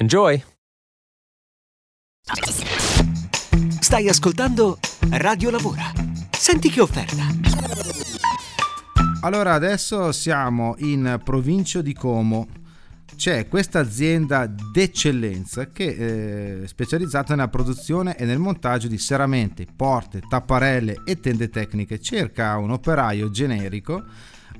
Enjoy! Stai ascoltando Radio Lavora. Senti che offerta. Allora, adesso siamo in provincia di Como. C'è questa azienda d'eccellenza che è specializzata nella produzione e nel montaggio di serramenti, porte, tapparelle e tende tecniche. Cerca un operaio generico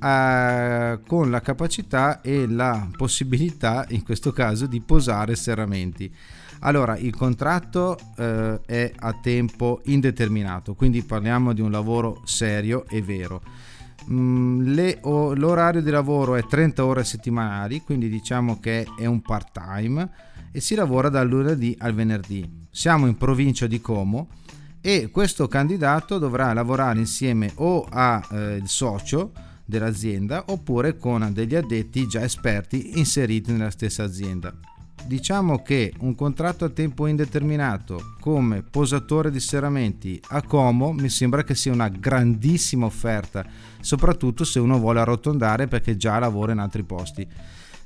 eh, con la capacità e la possibilità, in questo caso, di posare serramenti. Allora, il contratto eh, è a tempo indeterminato, quindi parliamo di un lavoro serio e vero. Mm, le, o, l'orario di lavoro è 30 ore settimanali, quindi diciamo che è un part time e si lavora dal lunedì al venerdì. Siamo in provincia di Como e questo candidato dovrà lavorare insieme o al eh, socio dell'azienda oppure con degli addetti già esperti inseriti nella stessa azienda. Diciamo che un contratto a tempo indeterminato come posatore di serramenti a Como mi sembra che sia una grandissima offerta, soprattutto se uno vuole arrotondare perché già lavora in altri posti.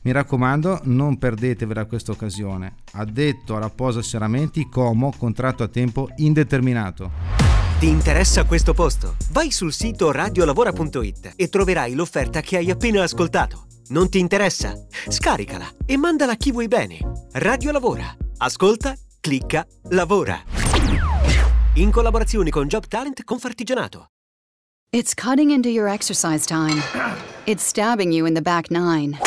Mi raccomando, non perdetevela questa occasione. Addetto alla posa serramenti Como, contratto a tempo indeterminato. Ti interessa questo posto? Vai sul sito radiolavora.it e troverai l'offerta che hai appena ascoltato. Non ti interessa? Scaricala e mandala a chi vuoi bene. Radio Lavora. Ascolta, clicca, lavora. In collaborazione con Job Talent Confartigianato. It's cutting into your exercise time. It's stabbing you in the back nine.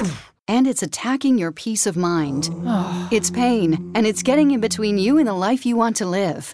And it's attacking your peace of mind. It's pain, and it's getting in between you and the life you want to live.